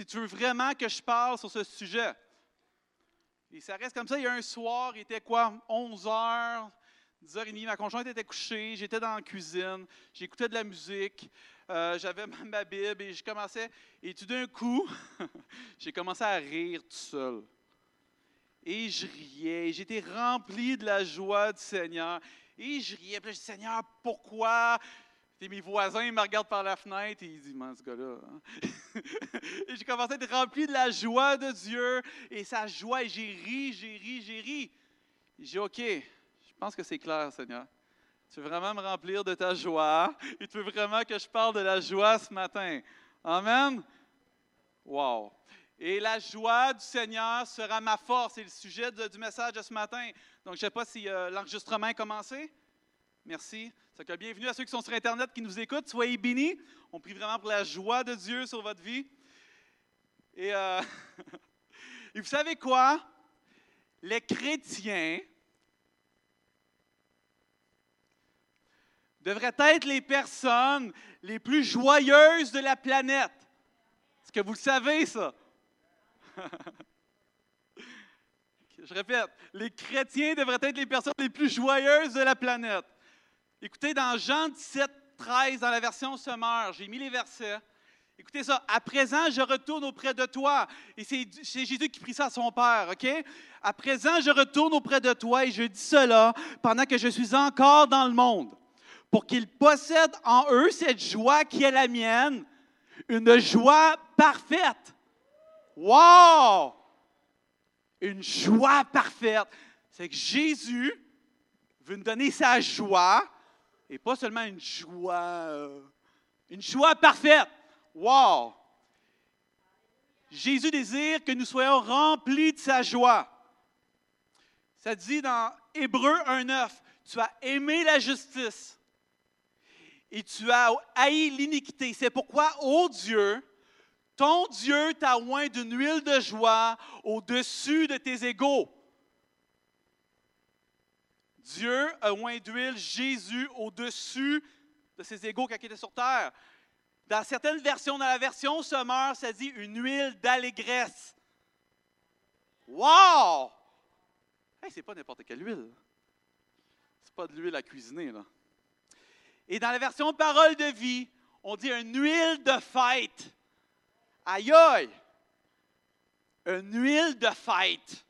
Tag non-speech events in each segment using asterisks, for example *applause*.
si tu veux vraiment que je parle sur ce sujet. Et ça reste comme ça. Il y a un soir, il était quoi, 11 heures, 10h30, ma conjointe était couchée, j'étais dans la cuisine, j'écoutais de la musique, euh, j'avais *laughs* ma Bible et je commençais, et tout d'un coup, *laughs* j'ai commencé à rire tout seul. Et je riais, j'étais rempli de la joie du Seigneur. Et je riais, puis je dis, Seigneur, pourquoi? Et mes voisins ils me regardent par la fenêtre et ils disent, man, ce gars-là. hein? *laughs* et j'ai commencé à être rempli de la joie de Dieu et sa joie, et j'ai ri, j'ai ri, j'ai ri. J'ai dit, OK, je pense que c'est clair, Seigneur. Tu veux vraiment me remplir de ta joie et tu veux vraiment que je parle de la joie ce matin. Amen. Wow. Et la joie du Seigneur sera ma force. C'est le sujet du message de ce matin. Donc, je ne sais pas si euh, l'enregistrement est commencé. Merci. Fait que bienvenue à ceux qui sont sur Internet, qui nous écoutent. Soyez bénis. On prie vraiment pour la joie de Dieu sur votre vie. Et, euh, *laughs* et vous savez quoi? Les chrétiens devraient être les personnes les plus joyeuses de la planète. Est-ce que vous le savez, ça? *laughs* Je répète, les chrétiens devraient être les personnes les plus joyeuses de la planète. Écoutez, dans Jean 17, 13, dans la version Sommeur, j'ai mis les versets. Écoutez ça. À présent, je retourne auprès de toi. Et c'est c'est Jésus qui prie ça à son Père, OK? À présent, je retourne auprès de toi et je dis cela pendant que je suis encore dans le monde, pour qu'ils possèdent en eux cette joie qui est la mienne, une joie parfaite. Wow! Une joie parfaite. C'est que Jésus veut nous donner sa joie et pas seulement une joie, euh, une joie parfaite. Wow! Jésus désire que nous soyons remplis de sa joie. Ça dit dans Hébreu 1.9, tu as aimé la justice et tu as haï l'iniquité. C'est pourquoi, ô Dieu, ton Dieu t'a oint d'une huile de joie au-dessus de tes égaux. Dieu a oint d'huile Jésus au-dessus de ses égaux quand il était sur terre. Dans certaines versions, dans la version Sommeur, ça dit une huile d'allégresse. Wow! Hey, c'est pas n'importe quelle huile. C'est pas de l'huile à cuisiner, là. Et dans la version Parole de vie, on dit une huile de fête. Aïe aïe! Une huile de fête.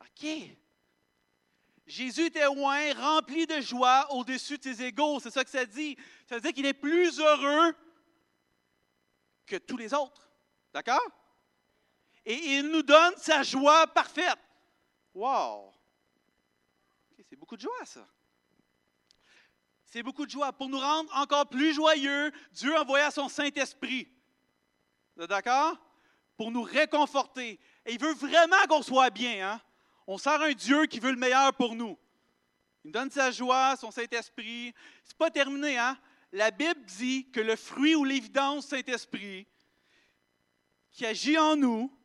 OK. Jésus était oint, rempli de joie au-dessus de ses égaux. C'est ça que ça dit. Ça veut dire qu'il est plus heureux que tous les autres. D'accord? Et il nous donne sa joie parfaite. Wow! C'est beaucoup de joie, ça. C'est beaucoup de joie. Pour nous rendre encore plus joyeux, Dieu envoya son Saint-Esprit. D'accord? Pour nous réconforter. Et il veut vraiment qu'on soit bien. Hein? On sert un Dieu qui veut le meilleur pour nous. Il nous donne sa joie, son Saint-Esprit. C'est pas terminé, hein? La Bible dit que le fruit ou l'évidence Saint-Esprit qui agit en nous,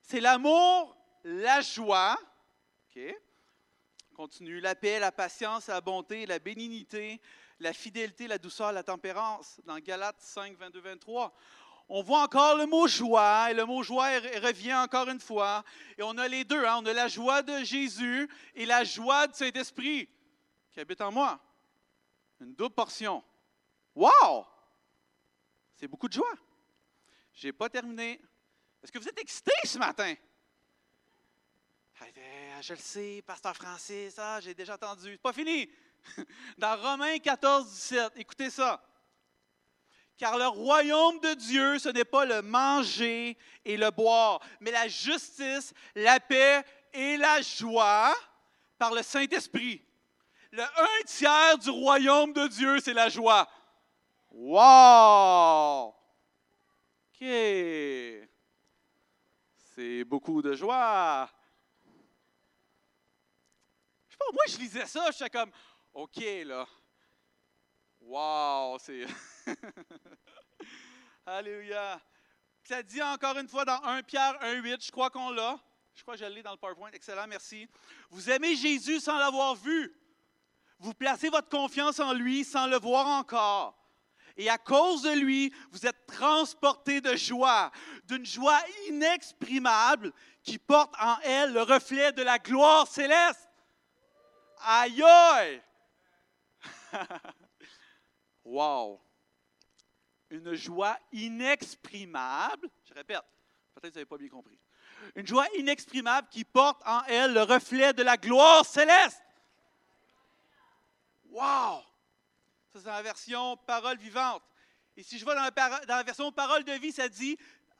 c'est l'amour, la joie, OK? Continue, la paix, la patience, la bonté, la bénignité, la fidélité, la douceur, la tempérance, dans Galates 5, 22, 23. On voit encore le mot joie, et le mot joie re- revient encore une fois. Et on a les deux, hein? on a la joie de Jésus et la joie du Saint-Esprit qui habite en moi. Une double portion. Wow! C'est beaucoup de joie. Je n'ai pas terminé. Est-ce que vous êtes excités ce matin? Ah, euh, Je le sais, Pasteur Francis, ah, j'ai déjà entendu. C'est pas fini. *laughs* Dans Romains 14, 17, écoutez ça. Car le royaume de Dieu, ce n'est pas le manger et le boire, mais la justice, la paix et la joie par le Saint-Esprit. Le un tiers du royaume de Dieu, c'est la joie. Wow! OK. C'est beaucoup de joie. Je sais pas, moi, je lisais ça, j'étais comme, OK, là. Wow, c'est. *laughs* Alléluia. Ça dit encore une fois dans 1 Pierre 1,8, je crois qu'on l'a. Je crois que je l'ai dans le PowerPoint. Excellent, merci. Vous aimez Jésus sans l'avoir vu. Vous placez votre confiance en lui sans le voir encore. Et à cause de lui, vous êtes transportés de joie, d'une joie inexprimable qui porte en elle le reflet de la gloire céleste. Aïe aïe! *laughs* wow! Une joie inexprimable. Je répète, peut-être que vous n'avez pas bien compris. Une joie inexprimable qui porte en elle le reflet de la gloire céleste. Wow! Ça, c'est la version parole vivante. Et si je vais dans la, version parole de vie, ça dit,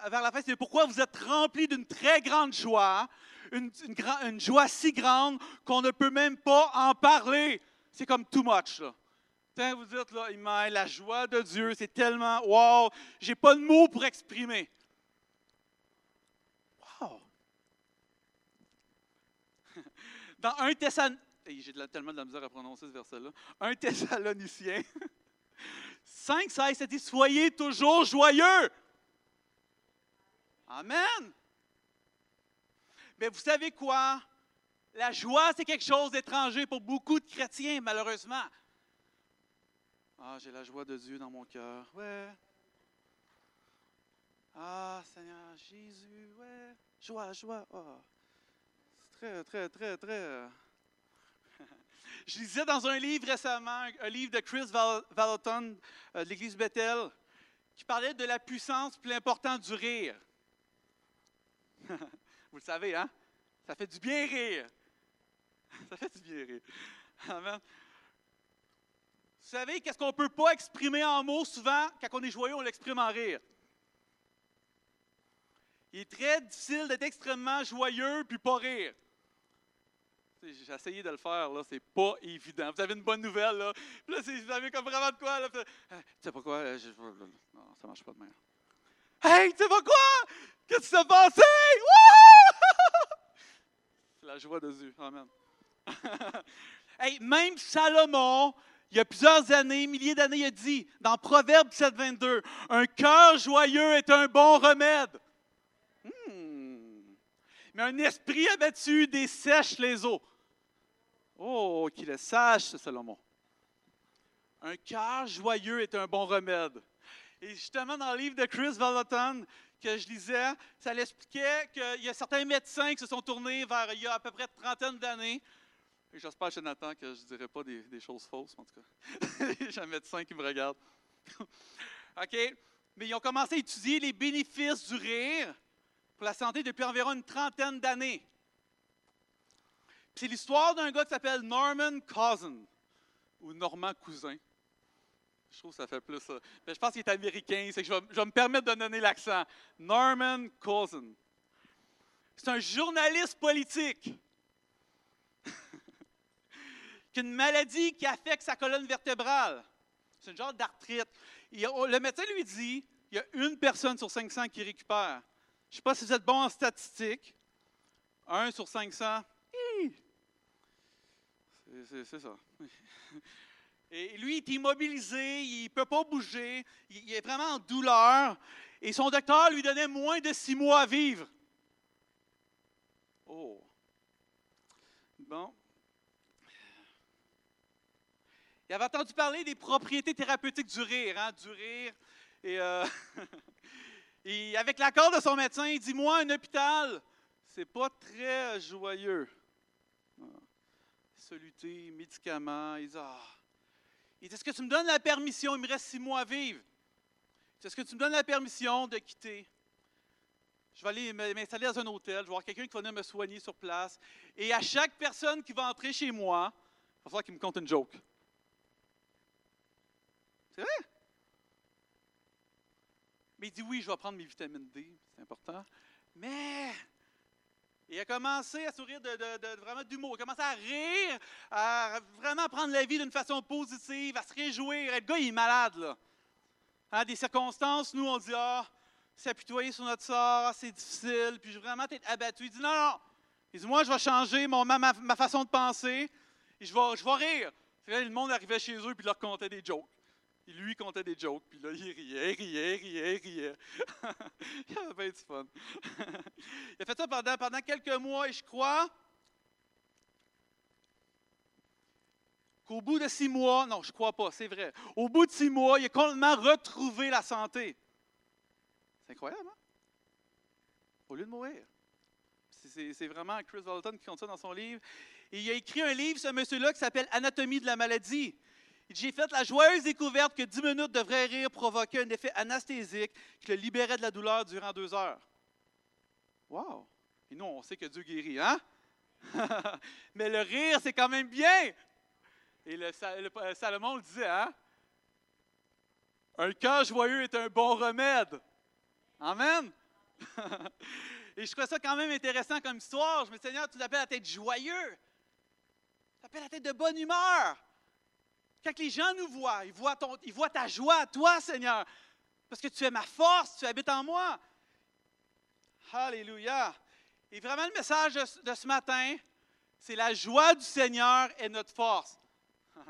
vers la fin, c'est pourquoi vous êtes remplis d'une très grande joie, une, une, joie si grande qu'on ne peut même pas en parler. C'est comme too much. Là. Vous dites, là, il la joie de Dieu, c'est tellement, wow, j'ai pas de mots pour exprimer. Wow! *laughs* Dans un Thessaloniciens, j'ai tellement de la misère à prononcer ce verset-là. Un Thessalonicien 5, 16, ça dit Soyez toujours joyeux. Amen. Mais vous savez quoi? La joie, c'est quelque chose d'étranger pour beaucoup de chrétiens, malheureusement. Ah, j'ai la joie de Dieu dans mon cœur. Ouais. Ah, Seigneur Jésus, ouais. Joie, joie. Ah. C'est très, très, très, très. Euh, *laughs* je lisais dans un livre récemment, un livre de Chris Vallotton euh, de l'Église Bethel, qui parlait de la puissance plus importante du rire. *laughs* Vous le savez, hein? Ça fait du bien rire. *laughs* Ça fait du bien rire. Amen. Vous savez, qu'est-ce qu'on ne peut pas exprimer en mots souvent? Quand on est joyeux, on l'exprime en rire. Il est très difficile d'être extrêmement joyeux puis pas rire. J'ai essayé de le faire, là, c'est pas évident. Vous avez une bonne nouvelle, là. vous avez comme vraiment de quoi, là. Tu sais pas quoi? Euh, non, ça marche pas de même. Hey, tu sais pas quoi? Qu'est-ce qui s'est passé? C'est la joie de Dieu. Amen. *laughs* hey, même Salomon, il y a plusieurs années, milliers d'années, il a dit dans Proverbe 7, 22, un cœur joyeux est un bon remède. Hmm. Mais un esprit abattu dessèche les eaux. Oh, qu'il est sage, ce Salomon. Un cœur joyeux est un bon remède. Et justement, dans le livre de Chris Vallotton que je lisais, ça l'expliquait qu'il y a certains médecins qui se sont tournés vers il y a à peu près une trentaine d'années. J'espère, Jonathan, que je ne dirai pas des, choses fausses, en tout cas. *laughs* J'ai un médecin qui me regarde. *laughs* OK? Mais ils ont commencé à étudier les bénéfices du rire pour la santé depuis environ une trentaine d'années. C'est l'histoire d'un gars qui s'appelle Norman Cousin, ou Normand Cousin. Je trouve que ça fait plus ça. Mais je pense qu'il est américain, c'est que je vais, me permettre de donner l'accent. Norman Cousin. C'est un journaliste politique qui a une maladie qui affecte sa colonne vertébrale. C'est une genre d'arthrite. Le médecin lui dit il y a une personne sur 500 qui récupère. Je ne sais pas si vous êtes bon en statistiques. Un sur 500, c'est ça. *laughs* Et lui, il est immobilisé, il ne peut pas bouger, il est vraiment en douleur. Et son docteur lui donnait moins de six mois à vivre. Oh. Bon. Il avait entendu parler des propriétés thérapeutiques du rire, hein, du rire. Et, euh, *laughs* et avec l'accord de son médecin, il dit Moi, un hôpital, c'est pas très joyeux soluté, médicaments. Il dit, ah. Il dit, est-ce que tu me donnes la permission, il me reste six mois à vivre. Est-ce que tu me donnes la permission de quitter? Je vais aller m'installer dans un hôtel, je vais voir quelqu'un qui va venir me soigner sur place. Et à chaque personne qui va entrer chez moi, il va falloir qu'il me compte une joke. Mais il dit oui, je vais prendre mes vitamines D, c'est important. Mais il a commencé à sourire vraiment d'humour. Il a commencé à rire, à vraiment prendre la vie d'une façon positive, à se réjouir. Le gars, il est malade, là. Hein, des circonstances, nous, on dit Ah, s'apitoyer sur notre sort, ah, c'est difficile, puis je veux vraiment être abattu. Il dit Non, non. Il dit Moi, je vais changer ma, façon de penser, et je vais, vais rire. Le monde arrivait chez eux, puis leur racontait des jokes. Il lui comptait des jokes, puis là, il riait, riait, riait, riait. *laughs* il avait bien du fun. *laughs* il a fait ça pendant, pendant quelques mois, et je crois qu'au bout de six mois, non, je crois pas, c'est vrai, au bout de six mois, il a complètement retrouvé la santé. C'est incroyable, hein? Au lieu de mourir. C'est vraiment Chris Walton qui compte ça dans son livre. Et il a écrit un livre, ce monsieur-là, qui s'appelle Anatomie de la maladie. J'ai fait la joyeuse découverte que 10 minutes de vrai rire provoquait un effet anesthésique qui le libérait de la douleur durant deux heures. Wow! Et nous, on sait que Dieu guérit, hein? *laughs* Mais le rire, c'est quand même bien. Et le, le, Salomon le disait, hein? Un cœur joyeux est un bon remède. Amen. *laughs* Et je trouve ça quand même intéressant comme histoire. Je me dis, Seigneur, tu l'appelles la tête joyeux. Tu l'appelles la tête de bonne humeur. Quand les gens nous voient, ils voient, ta joie, toi, Seigneur. Parce que tu es ma force, tu habites en moi. Alléluia. Et vraiment, le message de, ce matin, c'est la joie du Seigneur est notre force. *laughs*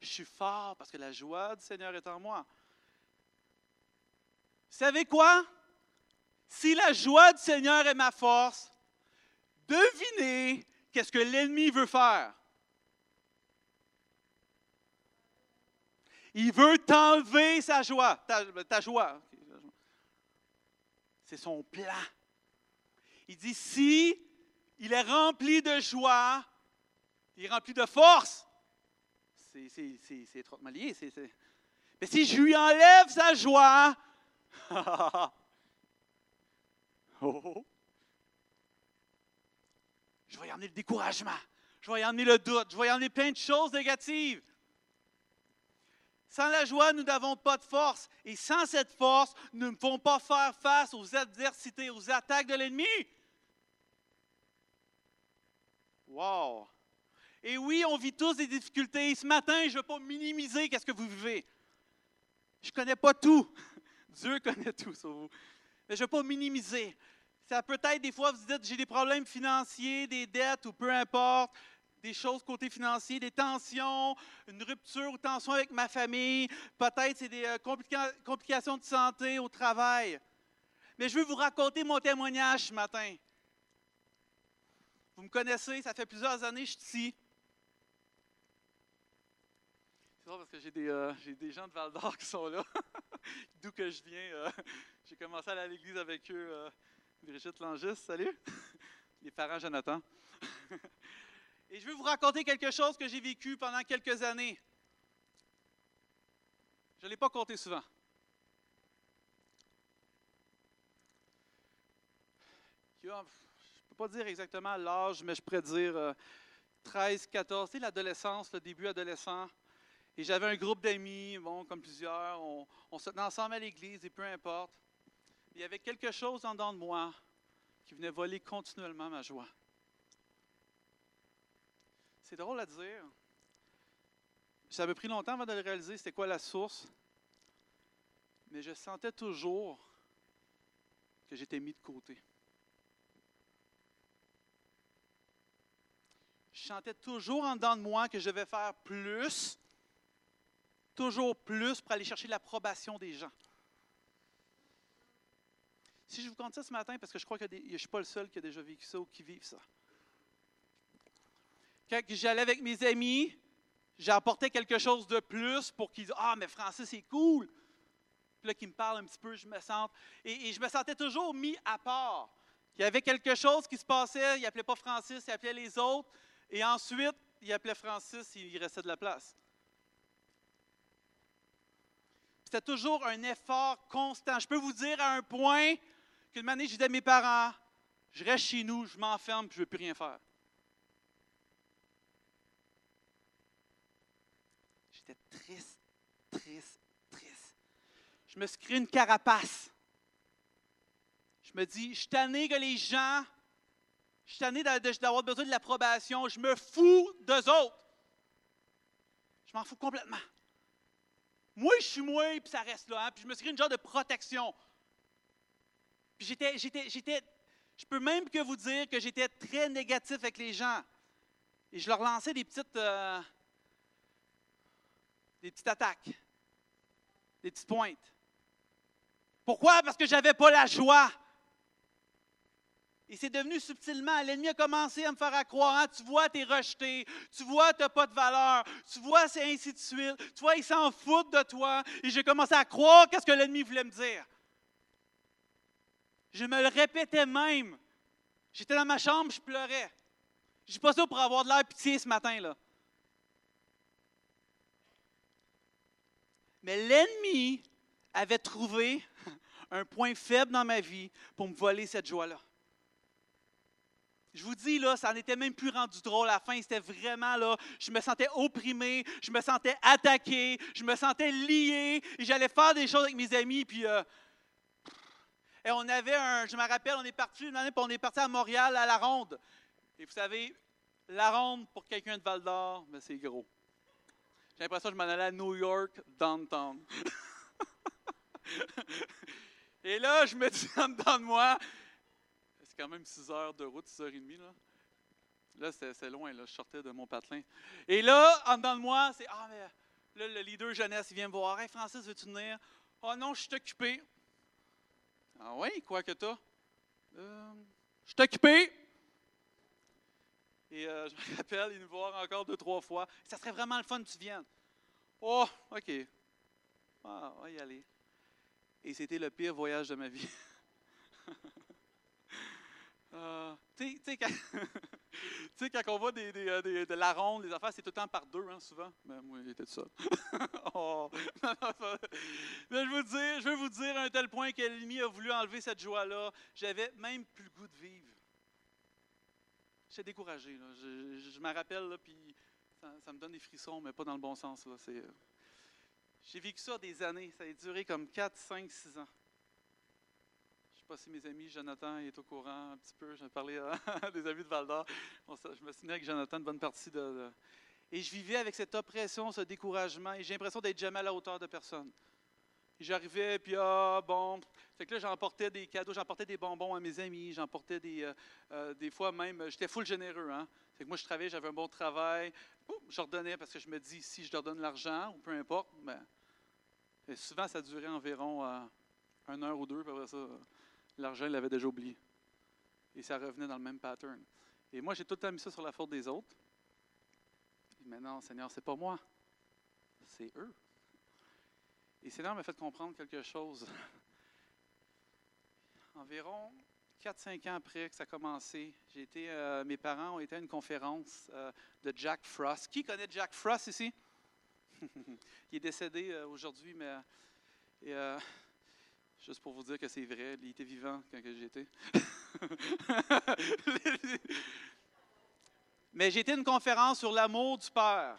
Je suis fort parce que la joie du Seigneur est en moi. Vous savez quoi? Si la joie du Seigneur est ma force, devinez qu'est-ce que l'ennemi veut faire. Il veut t'enlever sa joie, ta joie. C'est son plan. Il dit, si il est rempli de joie, il est rempli de force. C'est trop lié. Mais si je lui enlève sa joie, *laughs* oh, je vais y emmener le découragement, je vais y emmener le doute, je vais y emmener plein de choses négatives. Sans la joie, nous n'avons pas de force. Et sans cette force, nous ne pouvons pas faire face aux adversités, aux attaques de l'ennemi. Wow! Et oui, on vit tous des difficultés. Ce matin, je ne veux pas minimiser ce que vous vivez. Je ne connais pas tout. *laughs* Dieu connaît tout sur vous. Mais je ne veux pas minimiser. Ça peut être des fois, vous dites, j'ai des problèmes financiers, des dettes ou peu importe des choses côté financier, des tensions, une rupture ou tension avec ma famille, peut-être c'est des euh, complications de santé au travail. Mais je veux vous raconter mon témoignage ce matin. Vous me connaissez, ça fait plusieurs années que je suis ici. C'est vrai parce que j'ai des, euh, des, gens de Val d'Or qui sont là, *laughs* d'où que je viens. Euh, j'ai commencé à aller à l'église avec eux. Brigitte Langis, salut. *laughs* Les parents Jonathan. *laughs* Et je vais vous raconter quelque chose que j'ai vécu pendant quelques années. Je ne l'ai pas compté souvent. Je ne peux pas dire exactement l'âge, mais je pourrais dire 13, euh, 14, c'est l'adolescence, le début adolescent. Et j'avais un groupe d'amis, bon, comme plusieurs, on, on se tenait ensemble à l'église et peu importe. Il y avait quelque chose en dedans de moi qui venait voler continuellement ma joie. C'est drôle à dire. Ça m'a pris longtemps avant de le réaliser, c'était quoi la source. Mais je sentais toujours que j'étais mis de côté. Je sentais toujours en dedans de moi que je devais faire plus, toujours plus pour aller chercher l'approbation des gens. Si je vous compte ça ce matin, parce que je crois que je ne suis pas le seul qui a déjà vécu ça ou qui vit ça. Quand j'allais avec mes amis, j'apportais quelque chose de plus pour qu'ils disent Ah, mais Francis, c'est cool. Puis là, qu'ils me parlent un petit peu, je me sens. Et, je me sentais toujours mis à part. Il y avait quelque chose qui se passait, il n'appelait pas Francis, il appelait les autres. Et ensuite, il appelait Francis, il restait de la place. C'était toujours un effort constant. Je peux vous dire à un point qu'une année, je disais à mes parents, je reste chez nous, je m'enferme, puis je ne veux plus rien faire. J'étais triste, triste, triste. Je me suis créé une carapace. Je me dis, je suis tanné que les gens, je suis tanné d'avoir besoin de l'approbation. Je me fous d'eux autres. Je m'en fous complètement. Moi, je suis moi, puis ça reste là. Hein. Puis je me suis créé une genre de protection. Puis j'étais, j'étais, j'étais, je peux même que vous dire que j'étais très négatif avec les gens. Et je leur lançais des petites, euh, des petites attaques, des petites pointes. Pourquoi? Parce que je n'avais pas la joie. Et c'est devenu subtilement. L'ennemi a commencé à me faire croire. Hein, tu vois, tu es rejeté. Tu vois, tu n'as pas de valeur. Tu vois, c'est ainsi de suite. Tu vois, ils s'en foutent de toi. Et j'ai commencé à croire qu'est-ce que l'ennemi voulait me dire. Je me le répétais même. J'étais dans ma chambre, je pleurais. Je suis pas ça pour avoir de l'air pitié ce matin-là. Mais l'ennemi avait trouvé un point faible dans ma vie pour me voler cette joie-là. Je vous dis, là, ça n'était même plus rendu drôle. La fin, c'était vraiment là, je me sentais opprimé, je me sentais attaqué, je me sentais lié, et j'allais faire des choses avec mes amis, puis euh, et on avait un, je me rappelle, on est parti une année, on est parti à Montréal à la ronde. Et vous savez, la ronde pour quelqu'un de Val d'Or, ben, c'est gros. J'ai l'impression que je m'en allais à New York, downtown. *laughs* et là, je me dis en dedans de moi, c'est quand même 6 heures de route, 6 heures et demie. Là, là c'est loin, là, je sortais de mon patelin. Et là, en dedans de moi, c'est Ah, mais là, le leader jeunesse, il vient me voir. Hey, Francis, veux-tu venir? Oh non, je suis occupé. Ah oui, quoi que t'as? Euh, je suis occupé. Et euh, je *laughs* me rappelle, il nous voir encore deux, trois fois. Ça serait vraiment le fun que tu viennes. Oh, OK. Ah, on va y aller. Et c'était le pire voyage de ma vie. *laughs* Euh, tu sais, quand, *laughs* quand, on voit des, euh, des, de la ronde, les affaires, c'est tout le temps par deux, hein, souvent. Mais moi, il était tout seul. oh. Mais je, veux je veux vous dire à un tel point que a voulu enlever cette joie-là. J'avais même plus le goût de vivre. J'étais découragé. Là. Je, je, me rappelle, là, puis ça, me donne des frissons, mais pas dans le bon sens. Euh, j'ai vécu ça des années. Ça a duré comme 4, 5, 6 ans sais pas si mes amis, Jonathan est au courant un petit peu. J'ai parlé à *laughs* des amis de Val d'Or. je me mis avec Jonathan une bonne partie de, Et je vivais avec cette oppression, ce découragement, et j'ai l'impression d'être jamais à la hauteur de personne. J'arrivais, puis ah, bon. Fait que là, j'emportais des cadeaux, j'emportais des bonbons à mes amis, j'emportais des. Euh, euh, des fois même, j'étais full généreux, hein. Fait que moi, je travaillais, j'avais un bon travail. je redonnais parce que je me dis, si je leur donne l'argent, ou peu importe, ben. souvent, ça durait environ euh, une heure ou deux, puis après ça, l'argent, il l'avait déjà oublié. Et ça revenait dans le même pattern. Et moi, j'ai tout le temps mis ça sur la faute des autres. Et maintenant, Seigneur, c'est pas moi, c'est eux. Et Seigneur m'a fait comprendre quelque chose. Environ 4-5 ans après que ça a commencé, euh, mes parents ont été à une conférence euh, de Jack Frost. Qui connaît Jack Frost ici? *laughs* il est décédé euh, aujourd'hui, mais Juste pour vous dire que c'est vrai, il était vivant quand j'étais. *laughs* Mais j'ai été à une conférence sur l'amour du Père.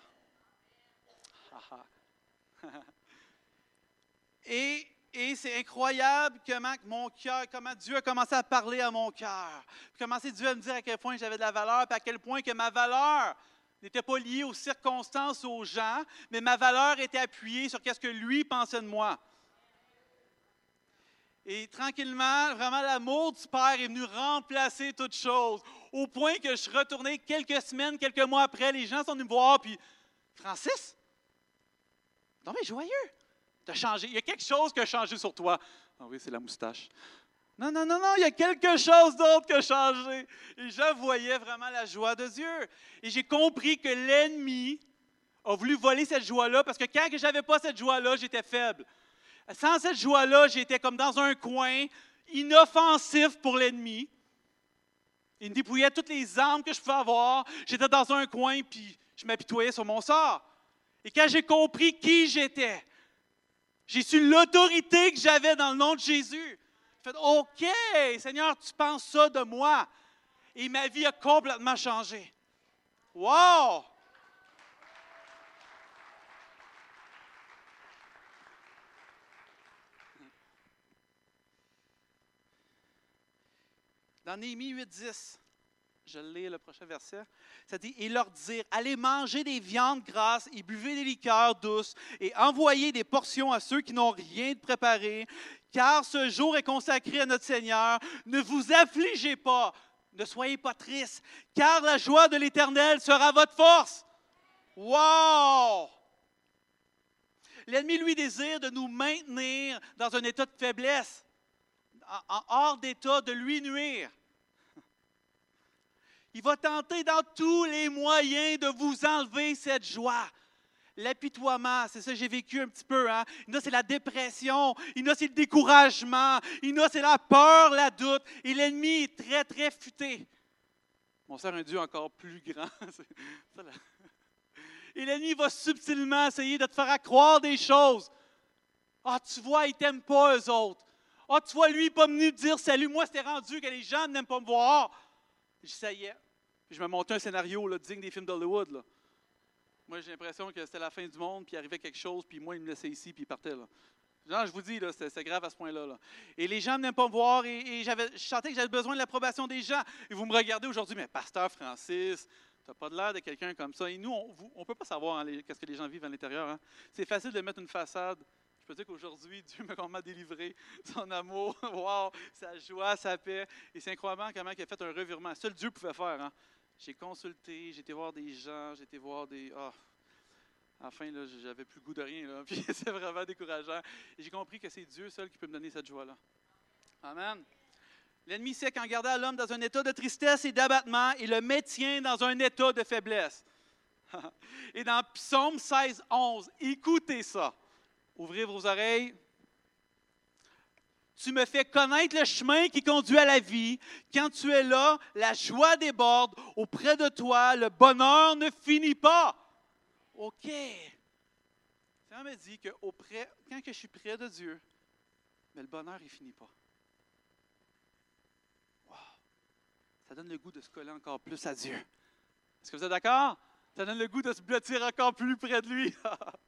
*laughs* et, et c'est incroyable comment mon cœur, comment Dieu a commencé à parler à mon cœur. Comment Dieu à me dire à quel point j'avais de la valeur, puis à quel point que ma valeur n'était pas liée aux circonstances, aux gens, mais ma valeur était appuyée sur ce que lui pensait de moi. Et tranquillement, vraiment, l'amour du Père est venu remplacer toute chose. Au point que je suis retourné quelques semaines, quelques mois après, les gens sont venus me voir, puis Francis, non mais joyeux, Il y a quelque chose qui a changé sur toi. Ah oui, c'est la moustache. Non, non, non, non, il y a quelque chose d'autre qui a changé. Et je voyais vraiment la joie de Dieu. Et j'ai compris que l'ennemi a voulu voler cette joie-là parce que quand je n'avais pas cette joie-là, j'étais faible. Sans cette joie-là, j'étais comme dans un coin, inoffensif pour l'ennemi. Il me dépouillait toutes les armes que je pouvais avoir. J'étais dans un coin, puis je m'apitoyais sur mon sort. Et quand j'ai compris qui j'étais, j'ai su l'autorité que j'avais dans le nom de Jésus. J'ai fait OK, Seigneur, tu penses ça de moi. Et ma vie a complètement changé. Wow! Dans Néhémie 8, 10, je lis le prochain verset, ça dit, et leur dire, allez manger des viandes grasses et buvez des liqueurs douces et envoyez des portions à ceux qui n'ont rien de préparé, car ce jour est consacré à notre Seigneur. Ne vous affligez pas, ne soyez pas tristes, car la joie de l'Éternel sera votre force. Wow! L'ennemi, lui, désire de nous maintenir dans un état de faiblesse, en hors d'état de lui nuire. Il va tenter dans tous les moyens de vous enlever cette joie. L'apitoiement, c'est ça que j'ai vécu un petit peu. Hein? Il y en a, c'est la dépression. Il y en a, c'est le découragement. Il y en a, c'est la peur, la doute. Et l'ennemi est très, très futé. Mon sert un Dieu encore plus grand. *laughs* Et l'ennemi va subtilement essayer de te faire croire des choses. Ah, tu vois, ils ne t'aiment pas, eux autres. Ah, tu vois, lui, il n'est pas venu te dire salut. Moi, c'était rendu que les gens n'aiment pas me voir. Je. Je me montais un scénario là, digne des films d'Hollywood. Moi, j'ai l'impression que c'était la fin du monde, puis il arrivait quelque chose, puis moi, il me laissait ici, puis il partait. Là. Genre, je vous dis, c'est grave à ce point-là. Et les gens n'aiment pas me voir, et, j'avais, je sentais que j'avais besoin de l'approbation des gens. Et vous me regardez aujourd'hui, mais pasteur Francis, tu n'as pas l'air de quelqu'un comme ça. Et nous, on ne peut pas savoir hein, qu'est-ce que les gens vivent à l'intérieur. Hein. C'est facile de mettre une façade. Je peux dire qu'aujourd'hui, Dieu m'a vraiment délivré son amour, *laughs* wow, sa joie, sa paix. Et c'est incroyable comment il a fait un revirement. Seul Dieu pouvait faire. Hein. J'ai consulté, j'ai été voir des gens, j'ai été voir des. Oh. Enfin, là, j'avais plus le goût de rien. Là. *laughs* Puis c'est vraiment décourageant. J'ai compris que c'est Dieu seul qui peut me donner cette joie-là. Amen. L'ennemi sait qu'en gardant l'homme dans un état de tristesse et d'abattement, il le maintient dans un état de faiblesse. *laughs* et dans Psaume 16, 11, écoutez ça. Ouvrez vos oreilles. Tu me fais connaître le chemin qui conduit à la vie. Quand tu es là, la joie déborde. Auprès de toi, le bonheur ne finit pas. OK. Ça me dit que auprès, quand je suis près de Dieu, mais le bonheur, il finit pas. Wow. Ça donne le goût de se coller encore plus à Dieu. Est-ce que vous êtes d'accord? Ça donne le goût de se blottir encore plus près de lui.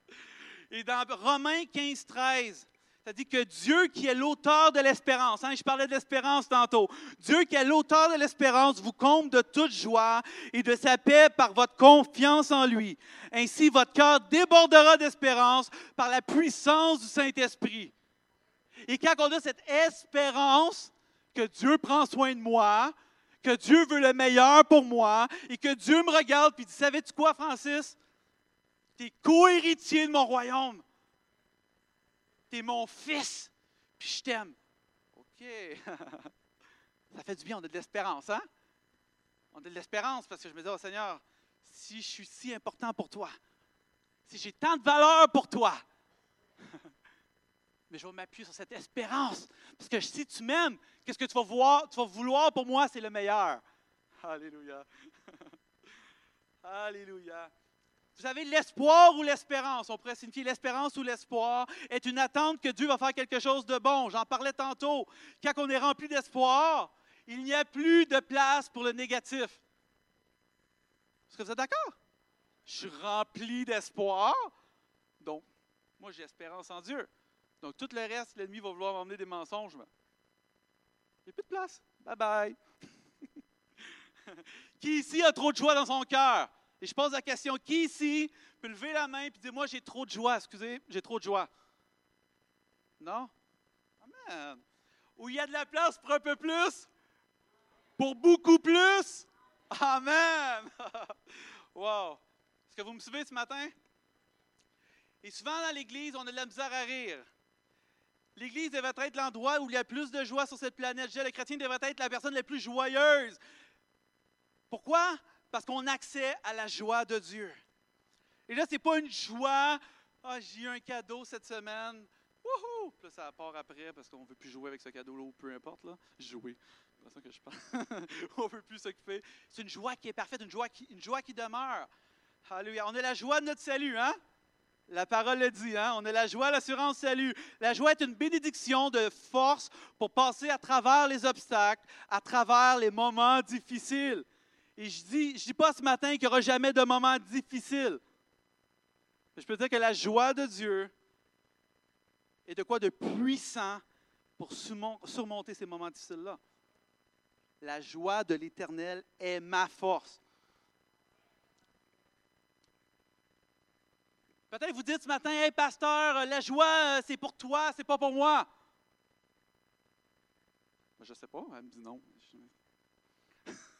*laughs* Et dans Romains 15, 13, dit que Dieu qui est l'auteur de l'espérance, hein, je parlais de l'espérance tantôt, Dieu qui est l'auteur de l'espérance vous comble de toute joie et de sa paix par votre confiance en lui. Ainsi, votre cœur débordera d'espérance par la puissance du Saint-Esprit. Et quand on a cette espérance que Dieu prend soin de moi, que Dieu veut le meilleur pour moi et que Dieu me regarde et dit, savais-tu quoi, Francis? Tu es co-héritier de mon royaume. Tu es mon fils, puis je t'aime. OK. *laughs* Ça fait du bien, on a de l'espérance, hein? On a de l'espérance parce que je me dis, oh Seigneur, si je suis si important pour toi, si j'ai tant de valeur pour toi, *laughs* mais je vais m'appuyer sur cette espérance. Parce que si tu m'aimes, qu'est-ce que tu vas, voir, tu vas vouloir pour moi? C'est le meilleur. Alléluia. *laughs* Alléluia. Vous savez, l'espoir ou l'espérance, on pourrait signifier l'espérance ou l'espoir, est une attente que Dieu va faire quelque chose de bon. J'en parlais tantôt. Quand on est rempli d'espoir, il n'y a plus de place pour le négatif. Est-ce que vous êtes d'accord? Je suis rempli d'espoir. Donc, moi, j'ai espérance en Dieu. Donc, tout le reste, l'ennemi va vouloir m'emmener des mensonges. Il n'y a plus de place. Bye bye. *laughs* Qui ici a trop de joie dans son cœur? Et je pose la question, qui ici peut lever la main et dire, moi j'ai trop de joie, excusez, j'ai trop de joie? Non? Amen. Où il y a de la place pour un peu plus? Pour beaucoup plus? Amen! *laughs* wow! Est-ce que vous me suivez ce matin? Et souvent dans l'Église, on a de la misère à rire. L'Église devrait être l'endroit où il y a plus de joie sur cette planète. Je le chrétien devrait être la personne la plus joyeuse. Pourquoi? Parce qu'on a accès à la joie de Dieu. Et là, ce n'est pas une joie. Ah, j'ai eu un cadeau cette semaine. Wouhou! Puis là, ça part après parce qu'on ne veut plus jouer avec ce cadeau-là ou peu importe. Là. Jouer. C'est ça que je parle. *laughs* on ne veut plus s'occuper. C'est une joie qui est parfaite, une joie qui, une joie qui demeure. Alléluia. On a la joie de notre salut, hein? La parole le dit, hein? On a la joie, l'assurance, salut. La joie est une bénédiction de force pour passer à travers les obstacles, à travers les moments difficiles. Et je dis, je dis pas ce matin qu'il n'y aura jamais de moments difficiles. Je peux dire que la joie de Dieu est de quoi de puissant pour surmonter ces moments difficiles-là. La joie de l'Éternel est ma force. Peut-être vous dites ce matin, Hey pasteur, la joie, c'est pour toi, c'est pas pour moi. Je ne sais pas. Elle me dit non.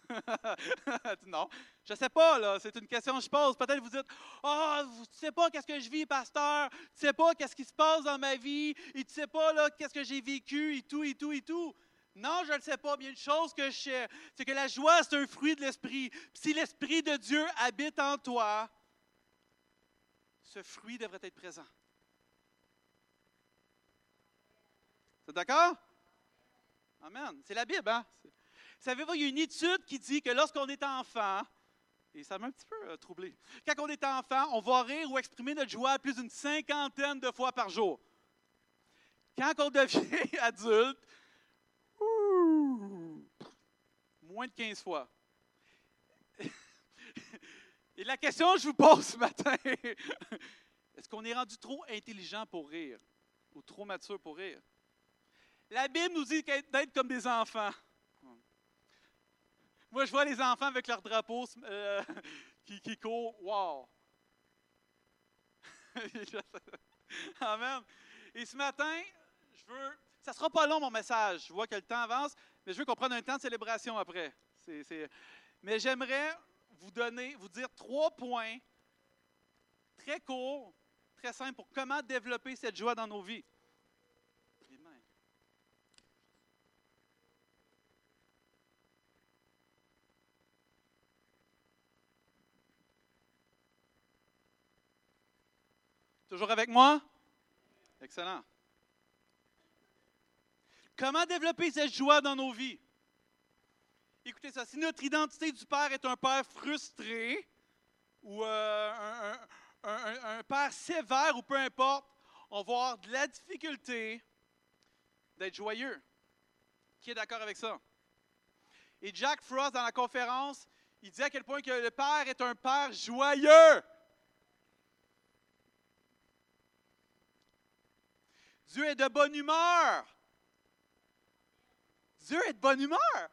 *laughs* non, je ne sais pas, là. C'est une question que je pose. Peut-être vous dites Ah, oh, tu sais pas qu'est-ce que je vis, pasteur? Tu ne sais pas qu'est-ce qui se passe dans ma vie? Et tu ne sais pas, là, qu'est-ce que j'ai vécu et tout, et tout, et tout. Non, je ne le sais pas. Bien une chose que je sais, c'est que la joie, c'est un fruit de l'Esprit. Si l'Esprit de Dieu habite en toi, ce fruit devrait être présent. C'est d'accord? Amen. C'est la Bible, hein? Savez-vous, il y a une étude qui dit que lorsqu'on est enfant, et ça m'a un petit peu euh, troublé, quand on est enfant, on va rire ou exprimer notre joie plus d'une cinquantaine de fois par jour. Quand on devient *laughs* adulte, moins de 15 fois. *laughs* Et la question que je vous pose ce matin, *laughs* est-ce qu'on est rendu trop intelligent pour rire ou trop mature pour rire? La Bible nous dit d'être comme des enfants. Moi, je vois les enfants avec leur drapeau euh, *laughs* qui, qui courent. Wow! *laughs* Amen. Et ce matin, je veux. Ça ne sera pas long, mon message. Je vois que le temps avance, mais je veux qu'on prenne un temps de célébration après. Mais j'aimerais vous donner, vous dire trois points très courts, très simples pour comment développer cette joie dans nos vies. Toujours avec moi? Excellent. Comment développer cette joie dans nos vies? Écoutez ça, si notre identité du Père est un Père frustré ou euh, un, Père sévère ou peu importe, on va avoir de la difficulté d'être joyeux. Qui est d'accord avec ça? Et Jack Frost, dans la conférence, il dit à quel point que le Père est un Père joyeux. Dieu est de bonne humeur. Dieu est de bonne humeur.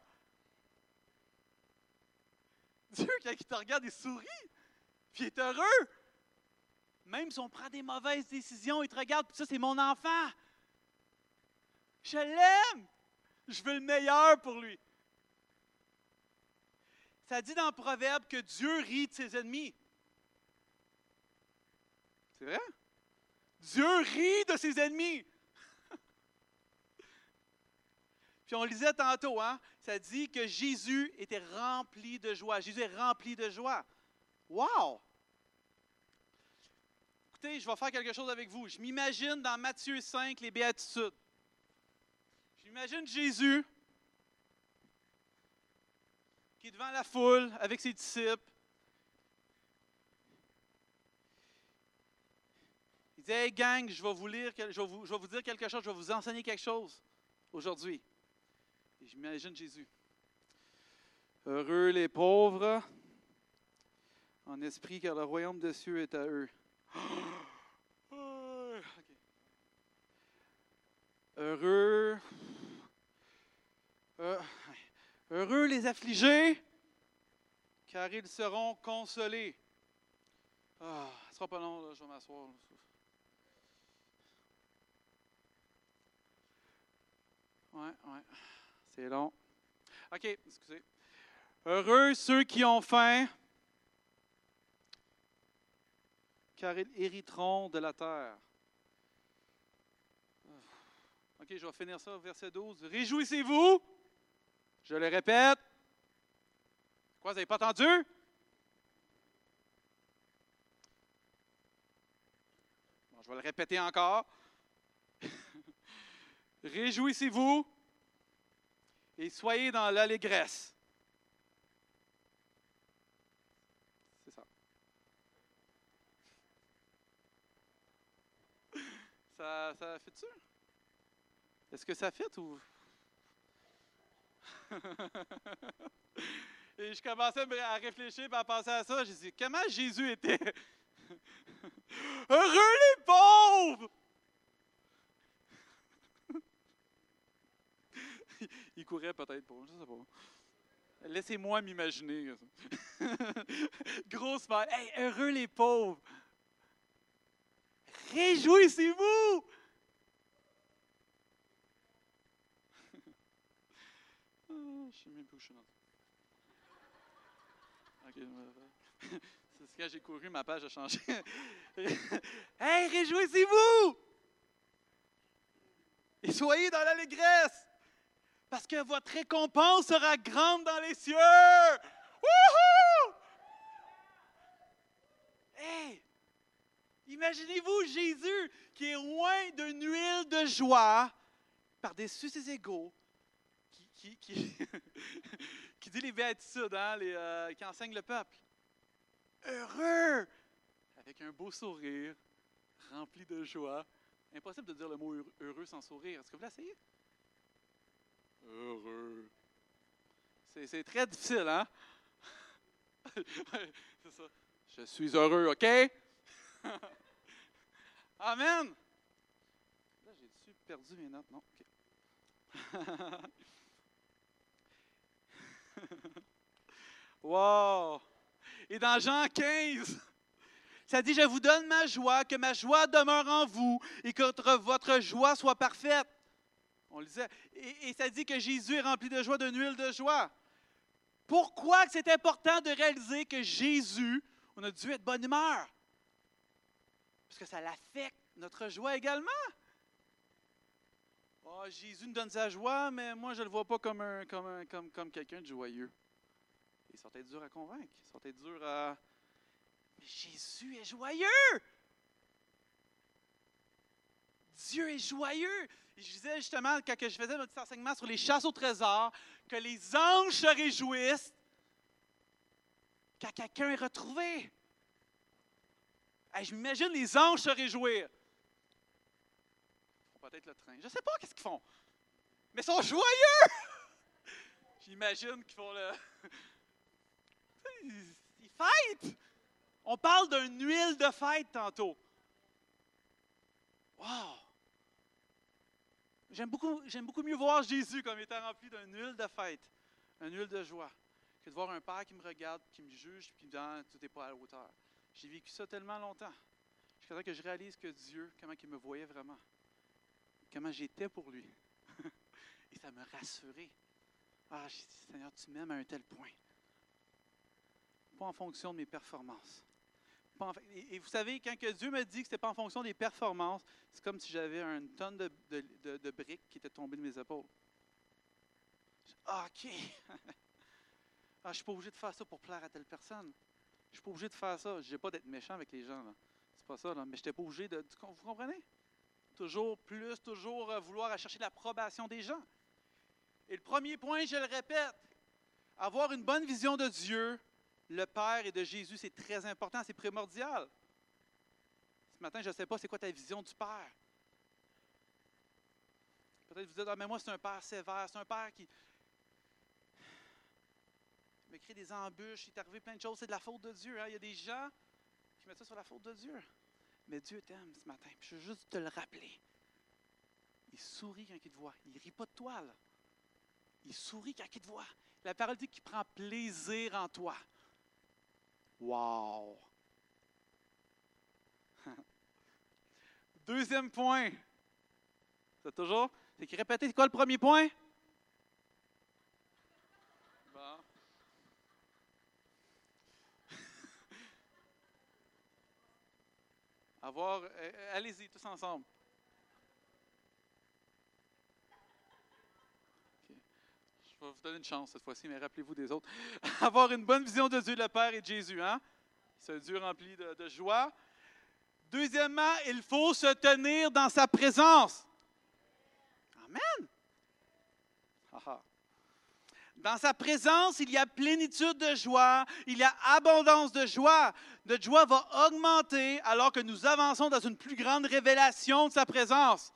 Dieu, quand il te regarde, il sourit, puis il est heureux. Même si on prend des mauvaises décisions, il te regarde, puis ça, c'est mon enfant. Je l'aime. Je veux le meilleur pour lui. Ça dit dans le Proverbe que Dieu rit de ses ennemis. C'est vrai? Dieu rit de ses ennemis. *laughs* Puis on lisait tantôt, hein? ça dit que Jésus était rempli de joie. Jésus est rempli de joie. Wow! Écoutez, je vais faire quelque chose avec vous. Je m'imagine dans Matthieu 5, les béatitudes. J'imagine Jésus qui est devant la foule avec ses disciples. Dit Hey gang, je vais vous dire quelque chose, je vais vous enseigner quelque chose aujourd'hui. J'imagine Jésus. Heureux les pauvres en esprit, car le royaume des cieux est à eux. *gasps* Heureux. Euh, heureux les affligés, car ils seront consolés. Ah, ce sera pas long, je vais m'asseoir. Ouais, ouais. C'est long. OK, excusez. Heureux ceux qui ont faim, car ils hériteront de la terre. OK, je vais finir ça verset 12. Réjouissez-vous. Je le répète. Quoi, vous n'avez pas entendu? je vais le répéter encore. Réjouissez-vous et soyez dans l'allégresse. C'est ça. Ça, ça fait-tu? Est-ce que ça fait ou? *laughs* et je commençais à réfléchir à penser à ça. J'ai dit, comment Jésus était? *laughs* Heureux les pauvres? il courait peut-être pas, je sais pas. Laissez-moi m'imaginer. *laughs* Grosse mère. Hey, heureux les pauvres. Réjouissez-vous. *laughs* Ah, je sais même plus suis OK. *laughs* C'est ce que j'ai couru, ma page a changé. hey, réjouissez-vous! Et soyez dans l'allégresse! Parce que votre récompense sera grande dans les cieux. Wouhou! Hey! Imaginez-vous Jésus qui est loin d'une huile de joie par-dessus ses égaux, qui, *laughs* dit les béatitudes, hein, euh, qui enseigne le peuple. Heureux! Avec un beau sourire, rempli de joie. Impossible de dire le mot heureux sans sourire. Est-ce que vous l'essayez? Heureux. C'est très difficile, hein? *laughs* C'est ça. Je suis heureux, OK? *laughs* Amen! Là, j'ai-tu perdu mes notes? Non? OK. *laughs* wow! Et dans Jean 15, ça dit, je vous donne ma joie, que ma joie demeure en vous et que votre joie soit parfaite. On le disait. Et, ça dit que Jésus est rempli de joie, d'une huile de joie. Pourquoi c'est important de réaliser que Jésus, on a dû être bonne humeur? Parce que ça l'affecte notre joie également. Oh, Jésus nous donne sa joie, mais moi, je ne le vois pas comme, un, comme, comme, comme quelqu'un de joyeux. Il sont dur à convaincre. Ils sont dur à. Mais Jésus est joyeux! Dieu est joyeux. Je disais justement, quand je faisais notre enseignement sur les chasses au trésor, que les anges se réjouissent quand quelqu'un est retrouvé. je m'imagine les anges se réjouir. Ils font peut-être le train. Je ne sais pas qu'est-ce qu'ils font. Mais ils sont joyeux! *laughs* J'imagine qu'ils font le. *laughs* Ils fêtent! On parle d'une huile de fête tantôt. Wow! J'aime beaucoup, j'aime beaucoup mieux voir Jésus comme étant rempli d'une huile de fête, d'une huile de joie, que de voir un père qui me regarde, qui me juge, qui me dit ah, tout n'est pas à la hauteur. J'ai vécu ça tellement longtemps. Jusqu'à ce que je réalise que Dieu, comment il me voyait vraiment, comment j'étais pour lui. *laughs* Et ça me rassurait. Ah, Seigneur, tu m'aimes à un tel point. Pas en fonction de mes performances. Et vous savez, quand que Dieu me dit que ce n'est pas en fonction des performances, c'est comme si j'avais une tonne de, briques qui étaient tombées de mes épaules. Ah, OK. *laughs* ah, je ne suis pas obligé de faire ça pour plaire à telle personne. Je ne suis pas obligé de faire ça. Je n'ai pas d'être méchant avec les gens. C'est pas ça, mais je n'étais pas obligé de. Vous comprenez? Toujours plus, toujours euh, vouloir chercher l'approbation des gens. Et le premier point, je le répète, avoir une bonne vision de Dieu, le Père et de Jésus, c'est très important, c'est primordial. Ce matin, je ne sais pas, c'est quoi ta vision du Père? Peut-être vous dites, ah, mais moi, c'est un Père sévère, c'est un Père qui me crée des embûches, il est arrivé plein de choses, c'est de la faute de Dieu. Hein. Il y a des gens qui mettent ça sur la faute de Dieu. Mais Dieu t'aime ce matin. je veux juste te le rappeler. Il sourit quand il te voit. Il ne rit pas de toi, là. Il sourit quand il te voit. La parole dit qu'il prend plaisir en toi. Wow! *laughs* Deuxième point. C'est toujours? C'est qui répétez, c'est quoi le premier point? Bon. *laughs* Avoir. Euh, euh, allez-y, tous ensemble. Je vais vous donner une chance cette fois-ci, mais rappelez-vous des autres. *laughs* Avoir une bonne vision de Dieu le Père et de Jésus. Hein? C'est un Dieu rempli de, joie. Deuxièmement, il faut se tenir dans sa présence. Amen. Dans sa présence, il y a plénitude de joie, il y a abondance de joie. Notre joie va augmenter alors que nous avançons dans une plus grande révélation de sa présence.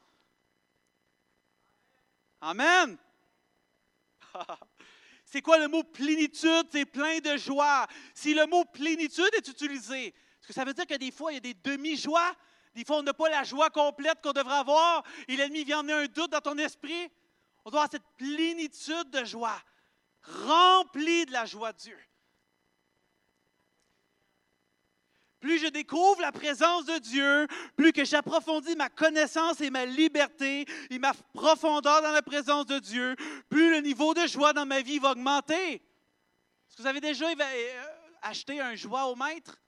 Amen. *laughs* C'est quoi le mot plénitude? C'est plein de joie. Si le mot plénitude est utilisé, est-ce que ça veut dire que des fois, il y a des demi-joies? Des fois, on n'a pas la joie complète qu'on devrait avoir et l'ennemi vient emmener un doute dans ton esprit. On doit avoir cette plénitude de joie, remplie de la joie de Dieu. Plus je découvre la présence de Dieu, plus que j'approfondis ma connaissance et ma liberté et ma profondeur dans la présence de Dieu, plus le niveau de joie dans ma vie va augmenter. Est-ce que vous avez déjà euh, acheté un joie au maître?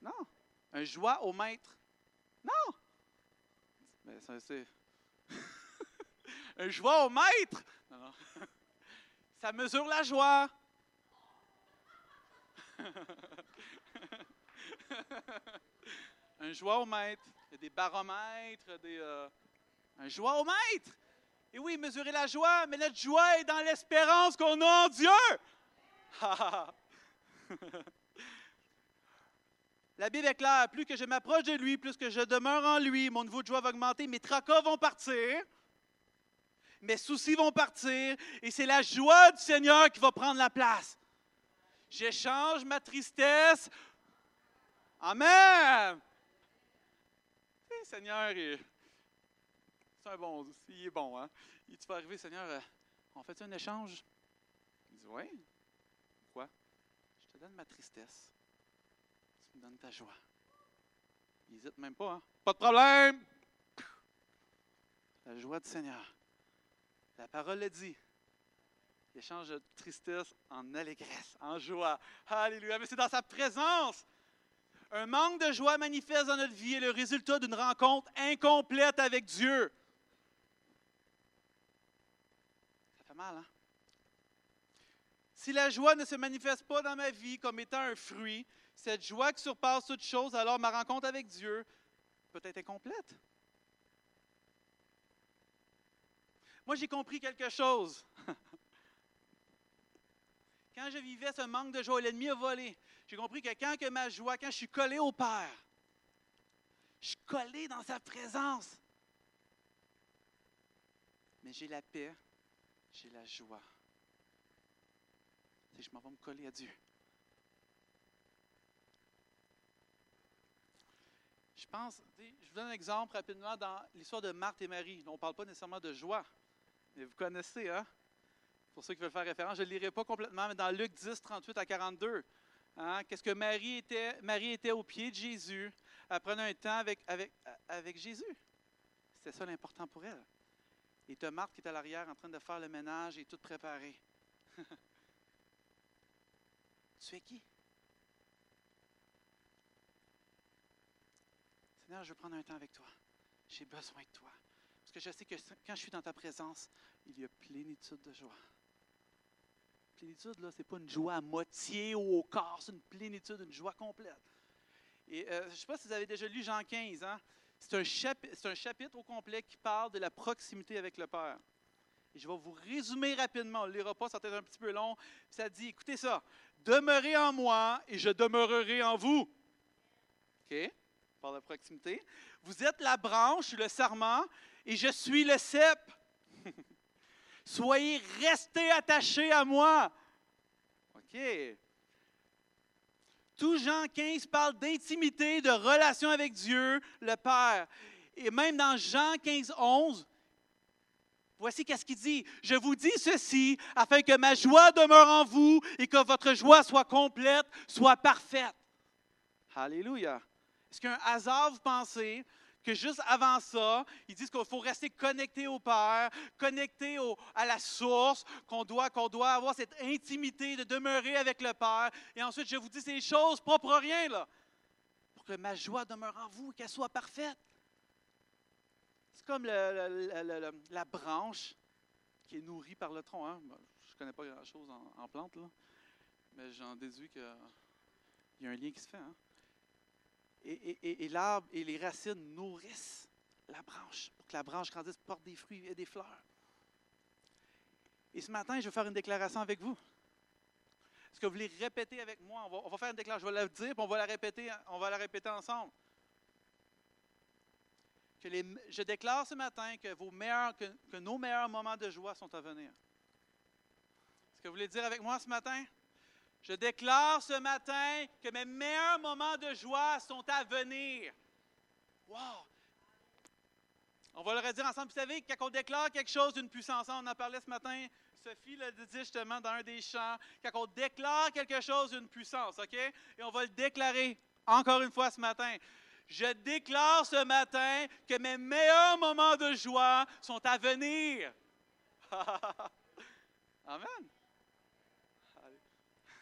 Non. Un joie au maître? Non. Mais c'est. *laughs* un joie au maître? Non. *laughs* Ça mesure la joie. Un maître. Il y a des baromètres, des, euh, un maître. Et oui, mesurer la joie, mais notre joie est dans l'espérance qu'on a en Dieu. *laughs* La Bible est claire, plus que je m'approche de lui, plus que je demeure en lui, mon niveau de joie va augmenter, mes tracas vont partir, mes soucis vont partir, et c'est la joie du Seigneur qui va prendre la place. J'échange ma tristesse. Amen. Le Seigneur, c'est un bon, il est bon, hein? Il te fait arriver, Seigneur, euh, on fait un échange? Il dit, oui. Quoi? Je te donne ma tristesse me donne ta joie. Il n'hésite même pas, hein? Pas de problème! La joie du Seigneur. La parole le dit. Il échange de tristesse en allégresse, en joie. Alléluia. Mais c'est dans sa présence. Un manque de joie manifeste dans notre vie est le résultat d'une rencontre incomplète avec Dieu. Ça fait mal, hein? Si la joie ne se manifeste pas dans ma vie comme étant un fruit, cette joie qui surpasse toute chose, alors ma rencontre avec Dieu peut être incomplète. Moi, j'ai compris quelque chose. *laughs* Quand je vivais ce manque de joie, l'ennemi a volé. J'ai compris que quand que ma joie, quand je suis collé au Père, je suis collé dans sa présence. Mais j'ai la paix, j'ai la joie. Je m'en vais me coller à Dieu. Je pense, je vous donne un exemple rapidement dans l'histoire de Marthe et Marie. On ne parle pas nécessairement de joie, mais vous connaissez, hein? Pour ceux qui veulent faire référence, je ne lirai pas complètement, mais dans Luc 10, 38 à 42, hein, qu'est-ce que Marie était? Marie était au pied de Jésus, elle prenait un temps avec, avec, Jésus. C'était ça l'important pour elle. Et tu as Marthe qui est à l'arrière en train de faire le ménage et tout préparer. *laughs* tu es qui? Seigneur, je veux prendre un temps avec toi. J'ai besoin de toi. Parce que je sais que quand je suis dans ta présence, il y a plénitude de joie. Plénitude, ce n'est pas une joie à moitié ou au corps, c'est une plénitude, une joie complète. Et euh, je ne sais pas si vous avez déjà lu Jean 15. Hein? C'est un, chapitre, au complet qui parle de la proximité avec le Père. Et je vais vous résumer rapidement. On ne lira pas, ça va être un petit peu long. Ça dit, écoutez ça, demeurez en moi et je demeurerai en vous. OK? par la proximité. Vous êtes la branche, le sarment, et je suis le cep. *laughs* Soyez restés attachés à moi. OK. Tout Jean 15 parle d'intimité, de relation avec Dieu, le Père. Et même dans Jean 15, 11, voici qu'est-ce qu'il dit. Je vous dis ceci afin que ma joie demeure en vous et que votre joie soit complète, soit parfaite. Alléluia. Est-ce qu'il y a un hasard, vous pensez, que juste avant ça, ils disent qu'il faut rester connecté au Père, connecté à la source, qu'on doit, doit avoir cette intimité de demeurer avec le Père. Et ensuite, je vous dis ces choses pas pour rien, là, pour que ma joie demeure en vous et qu'elle soit parfaite. C'est comme la branche qui est nourrie par le tronc. Hein. Je ne connais pas grand-chose en, en plantes, là, mais j'en déduis qu'il y a un lien qui se fait. Hein et, l'arbre et les racines nourrissent la branche pour que la branche grandisse, porte des fruits et des fleurs. Et ce matin, je vais faire une déclaration avec vous. Est-ce que vous voulez répéter avec moi? On va, faire une déclaration. Je vais la dire, puis on va la répéter, on va la répéter ensemble. Que je déclare ce matin que, vos meilleurs, que nos meilleurs moments de joie sont à venir. Est-ce que vous voulez dire avec moi ce matin? Je déclare ce matin que mes meilleurs moments de joie sont à venir. Wow! On va le redire ensemble. Vous savez, quand on déclare quelque chose d'une puissance, on en parlait ce matin, Sophie l'a dit justement dans un des chants, quand on déclare quelque chose d'une puissance, OK? Et on va le déclarer encore une fois ce matin. Je déclare ce matin que mes meilleurs moments de joie sont à venir. *laughs* Amen.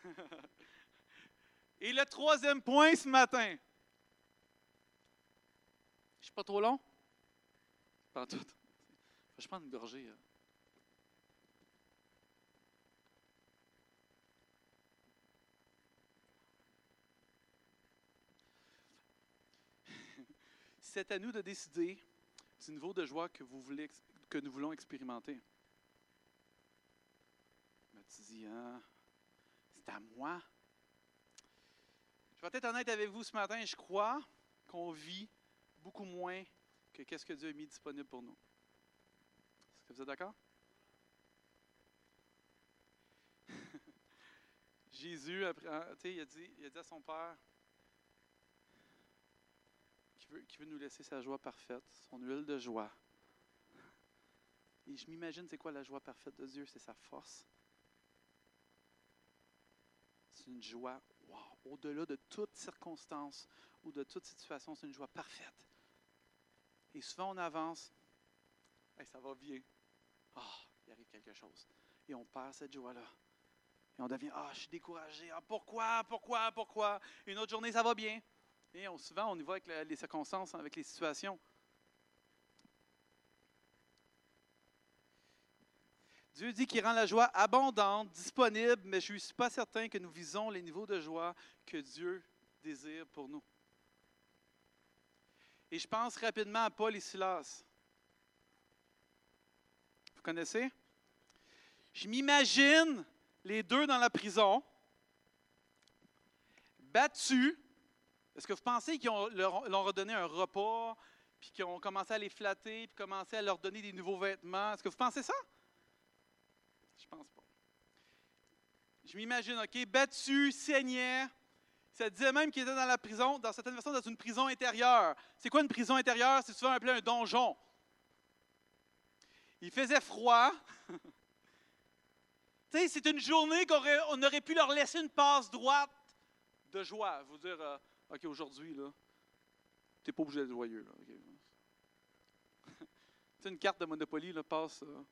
*laughs* Et le troisième point ce matin. Je suis pas trop long? Pas tout. Je prends une gorgée. Hein. *laughs* C'est à nous de décider du niveau de joie que, vous voulez, que nous voulons expérimenter. Matisien à moi. Je vais être honnête avec vous ce matin, je crois qu'on vit beaucoup moins que qu'est-ce que Dieu a mis disponible pour nous. Est-ce que vous êtes d'accord? *laughs* Jésus, après, hein, il, a dit, il a dit à son Père qu'il veut, veut nous laisser sa joie parfaite, son huile de joie. Et je m'imagine, c'est quoi la joie parfaite de Dieu? C'est sa force. Une joie, au-delà de toute circonstance ou de toute situation, c'est une joie parfaite. Et souvent, on avance, et ça va bien. Ah, il arrive quelque chose. Et on perd cette joie-là. Et on devient, ah, je suis découragé. Ah, pourquoi, pourquoi, pourquoi? Une autre journée, ça va bien. Et souvent, on y va avec les circonstances, avec les situations. Dieu dit qu'il rend la joie abondante, disponible, mais je ne suis pas certain que nous visons les niveaux de joie que Dieu désire pour nous. Et je pense rapidement à Paul et Silas. Vous connaissez? Je m'imagine les deux dans la prison, battus. Est-ce que vous pensez qu'ils leur, ont redonné un repas, puis qu'ils ont commencé à les flatter, puis commencé à leur donner des nouveaux vêtements? Est-ce que vous pensez ça? Je pense pas. Je m'imagine, OK, battus, saignaient. Ça disait même qu'ils étaient dans la prison, dans certaines versions, dans une prison intérieure. C'est quoi une prison intérieure? C'est souvent appelé un donjon. Il faisait froid. *laughs* Tu sais, c'est une journée qu'on aurait, pu leur laisser une passe droite de joie. Vous dire, euh, OK, aujourd'hui, là, tu n'es pas obligé d'être joyeux. Là, *laughs* une carte de Monopoly, là, passe. Euh,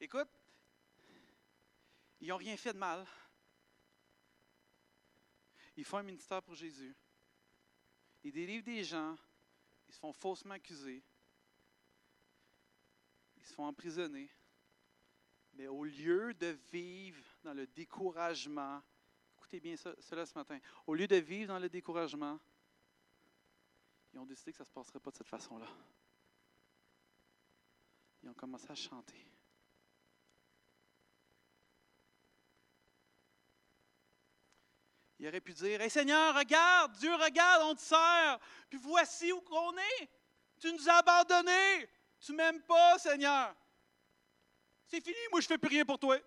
Écoute, ils n'ont rien fait de mal. Ils font un ministère pour Jésus. Ils délivrent des gens ils se font faussement accuser. Ils se font emprisonner. Mais au lieu de vivre dans le découragement, écoutez bien cela ce matin, au lieu de vivre dans le découragement, ils ont décidé que ça ne se passerait pas de cette façon-là. Ils ont commencé à chanter. Il aurait pu dire Hey Seigneur, regarde, Dieu regarde, on te sert, puis voici où on est. Tu nous as abandonnés. Tu m'aimes pas, Seigneur. C'est fini, moi je fais plus rien pour toi.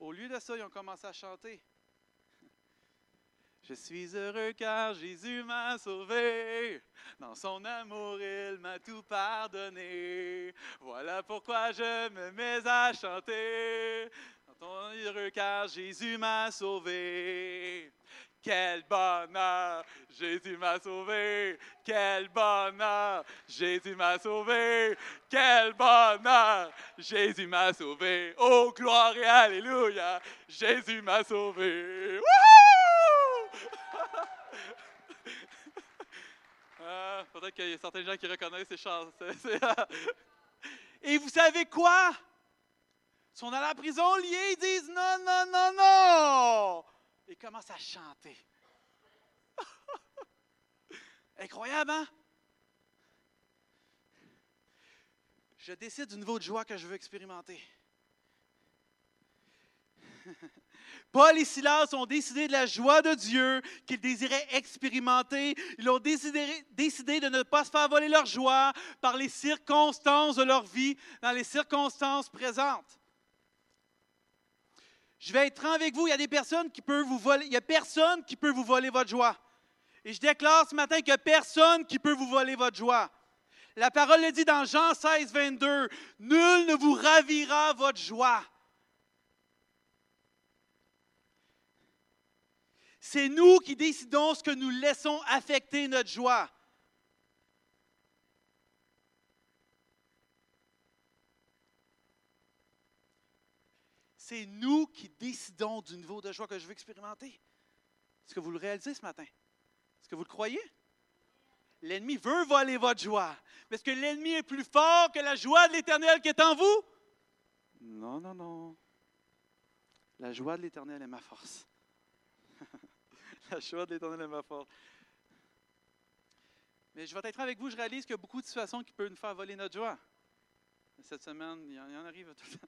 Au lieu de ça, ils ont commencé à chanter. Je suis heureux car Jésus m'a sauvé. Dans son amour, il m'a tout pardonné. Voilà pourquoi je me mets à chanter heureux car Jésus m'a sauvé. Quel bonheur, Jésus m'a sauvé. Quel bonheur, Jésus m'a sauvé. Quel bonheur, Jésus m'a sauvé. Oh, gloire et alléluia, Jésus m'a sauvé. *laughs* ah, Peut-être qu'il y a certains gens qui reconnaissent ces chansons. *laughs* Et vous savez quoi? Sont dans la prison liés, ils disent non, non, non, non. Ils commencent à chanter. *laughs* Incroyable, hein? Je décide du niveau de joie que je veux expérimenter. *laughs* Paul et Silas ont décidé de la joie de Dieu qu'ils désiraient expérimenter. Ils ont décidé, de ne pas se faire voler leur joie par les circonstances de leur vie, dans les circonstances présentes. Je vais être franc avec vous, il y a des personnes qui peuvent vous voler, il y a personne qui peut vous voler votre joie. Et je déclare ce matin a personne qui peut vous voler votre joie. La parole le dit dans Jean 16, 22, Nul ne vous ravira votre joie. C'est nous qui décidons ce que nous laissons affecter notre joie. C'est nous qui décidons du niveau de joie que je veux expérimenter. Est-ce que vous le réalisez ce matin? Est-ce que vous le croyez? L'ennemi veut voler votre joie. Mais est-ce que l'ennemi est plus fort que la joie de l'Éternel qui est en vous? Non, non, non. La joie de l'Éternel est ma force. *laughs* la joie de l'Éternel est ma force. Mais je vais être avec vous, je réalise qu'il y a beaucoup de situations qui peuvent nous faire voler notre joie. Cette semaine, il y en, arrive tout le temps.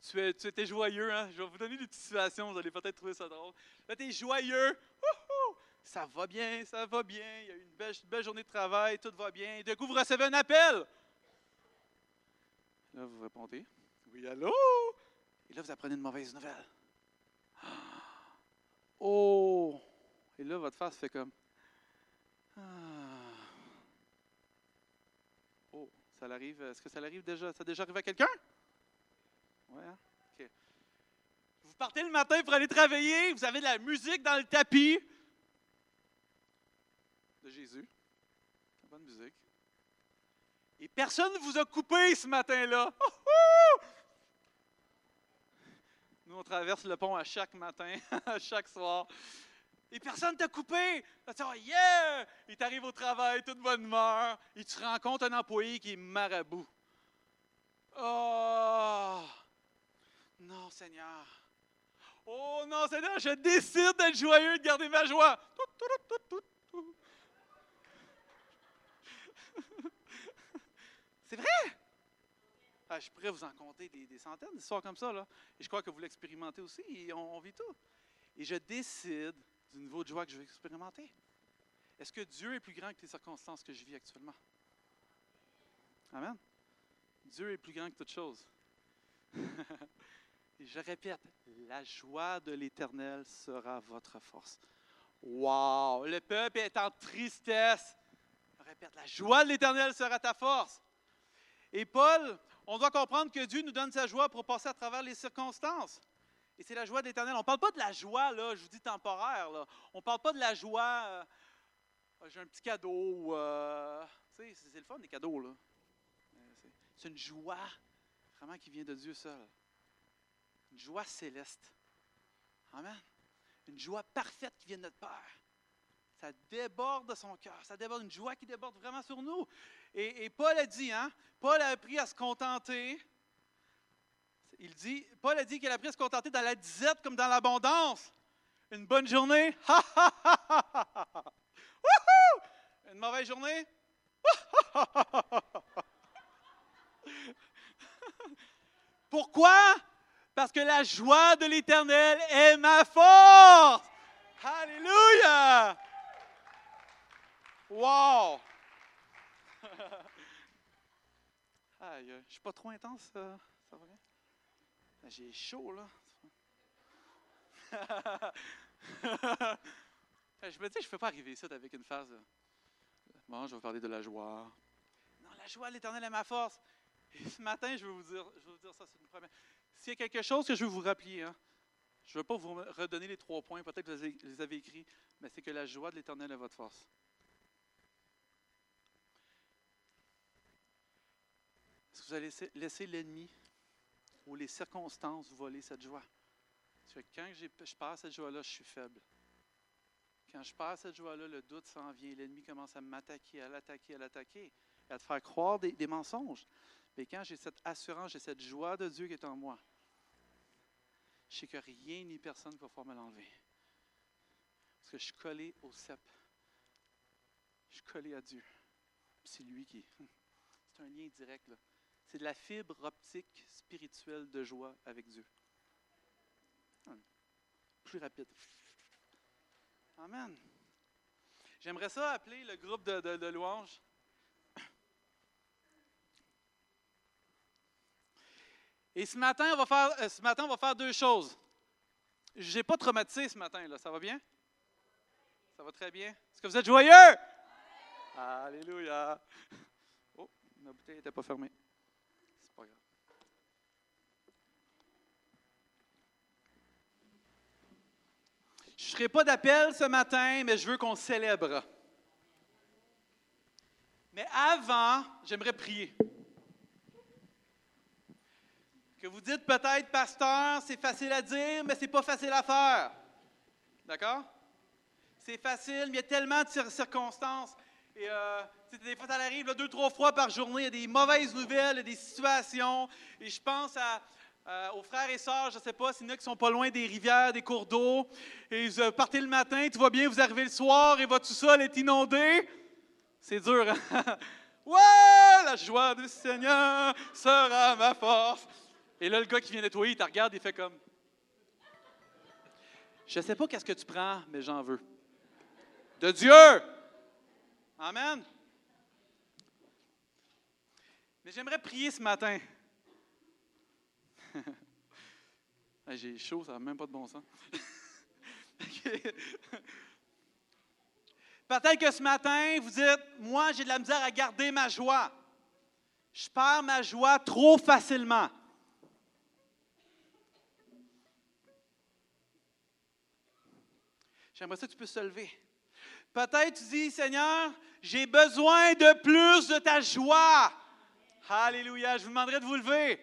Tu, es- tu étais joyeux, hein? Je vais vous donner des petites situations, vous allez peut-être trouver ça drôle. Là, tu es joyeux. Ça va bien, ça va bien. Il y a eu une belle, belle journée de travail, tout va bien. D'un coup, vous recevez un appel. Là, vous répondez. Oui, allô? Et là, vous apprenez une mauvaise nouvelle. Oh! Et là, votre face fait comme. Ah. Oh, ça l'arrive. Est-ce que ça l'arrive déjà? Ça a déjà arrivé à quelqu'un? Hein? OK. Vous partez le matin pour aller travailler, vous avez de la musique dans le tapis de Jésus. La bonne musique. Et personne ne vous a coupé ce matin-là. Oh, *laughs* oh! Nous, on traverse le pont à chaque matin, *laughs* à chaque soir. Et personne t'a coupé. Oh, yeah! Il t'arrive au travail, toute bonne humeur. Et tu rencontres un employé qui est marabout. Oh! Seigneur. Oh non, Seigneur, je décide d'être joyeux de garder ma joie. *laughs* C'est vrai? Ah, je pourrais vous en compter des, des centaines d'histoires comme ça. Là. Et je crois que vous l'expérimentez aussi et on, on vit tout. Et je décide du niveau de joie que je vais expérimenter. Est-ce que Dieu est plus grand que les circonstances que je vis actuellement? Amen. Dieu est plus grand que toute chose. *laughs* Je répète, la joie de l'Éternel sera votre force. Wow! Le peuple est en tristesse. Je répète, la joie de l'Éternel sera ta force. Et Paul, on doit comprendre que Dieu nous donne sa joie pour passer à travers les circonstances. Et c'est la joie de l'Éternel. On ne parle pas de la joie, là, je vous dis temporaire. Là. On ne parle pas de la joie, euh, Ah, j'ai un petit cadeau. euh, c'est le fun des cadeaux. là. Euh, C'est une joie vraiment qui vient de Dieu seul. Une joie céleste. Amen. Une joie parfaite qui vient de notre Père. Ça déborde de son cœur. Ça déborde une joie qui déborde vraiment sur nous. Et, Paul a dit, hein, Paul a appris à se contenter. Il dit, Paul a dit qu'il a appris à se contenter dans la disette comme dans l'abondance. Une bonne journée. *laughs* Ha, ha, ha! Une mauvaise journée. *laughs* Pourquoi? Parce que la joie de l'Éternel est ma force. Alléluia! Wow! *laughs* Aïe, je suis pas trop intense, euh, ça va bien? Ben, J'ai chaud, là. *laughs* je me dis, je ne peux pas arriver ici avec une phase. Bon, je vais parler de la joie. Non, la joie de l'Éternel est ma force. Et ce matin, je vais vous dire, je vais vous dire ça, c'est une première. S'il y a quelque chose que je veux vous rappeler, hein, je ne veux pas vous redonner les trois points, peut-être que vous les- avez écrits, mais c'est que la joie de l'Éternel est votre force. Est-ce que vous allez laisser, l'ennemi ou les circonstances voler cette joie? Que quand je perds cette joie-là, je suis faible. Quand je perds cette joie-là, le doute s'en vient. L'ennemi commence à m'attaquer, à l'attaquer, à l'attaquer, à te faire croire des mensonges. Mais quand j'ai cette assurance, j'ai cette joie de Dieu qui est en moi, je sais que rien ni personne ne va pouvoir me l'enlever. Parce que je suis collé au cep. Je suis collé à Dieu. C'est lui qui. *laughs* C'est un lien direct. C'est de la fibre optique spirituelle de joie avec Dieu. Hum. Plus rapide. Amen. J'aimerais ça appeler le groupe de, de, de louanges. Et ce matin, on va faire, euh, ce matin, on va faire deux choses. Je n'ai pas traumatisé ce matin, là. Ça va bien? Ça va très bien? Est-ce que vous êtes joyeux? Alléluia. Oh, ma bouteille n'était pas fermée. C'est pas grave. Je ne ferai pas d'appel ce matin, mais je veux qu'on célèbre. Mais avant, j'aimerais prier. Que vous dites peut-être, pasteur, c'est facile à dire, mais c'est pas facile à faire. D'accord? C'est facile, mais il y a tellement de cir- circonstances. Et euh, des fois, ça arrive là, deux, trois fois par journée. Il y a des mauvaises nouvelles, il y a des situations. Et je pense euh, aux frères et sœurs, je ne sais pas, s'il y en a qui sont pas loin des rivières, des cours d'eau, et vous partez le matin, tout va bien, vous arrivez le soir et votre sous-sol est inondé. C'est dur, hein? *laughs* Ouais, la joie du Seigneur sera ma force. Et là, le gars qui vient nettoyer, il te regarde, il fait comme. Je sais pas qu'est-ce que tu prends, mais j'en veux. De Dieu! Amen. Mais j'aimerais prier ce matin. *laughs* J'ai chaud, ça n'a même pas de bon sens. *laughs* Peut-être que ce matin, vous dites, moi, j'ai de la misère à garder ma joie. Je perds ma joie trop facilement. J'aimerais ça que tu puisses se lever. Peut-être tu dis, Seigneur, j'ai besoin de plus de ta joie. Alléluia. Je vous demanderai de vous lever.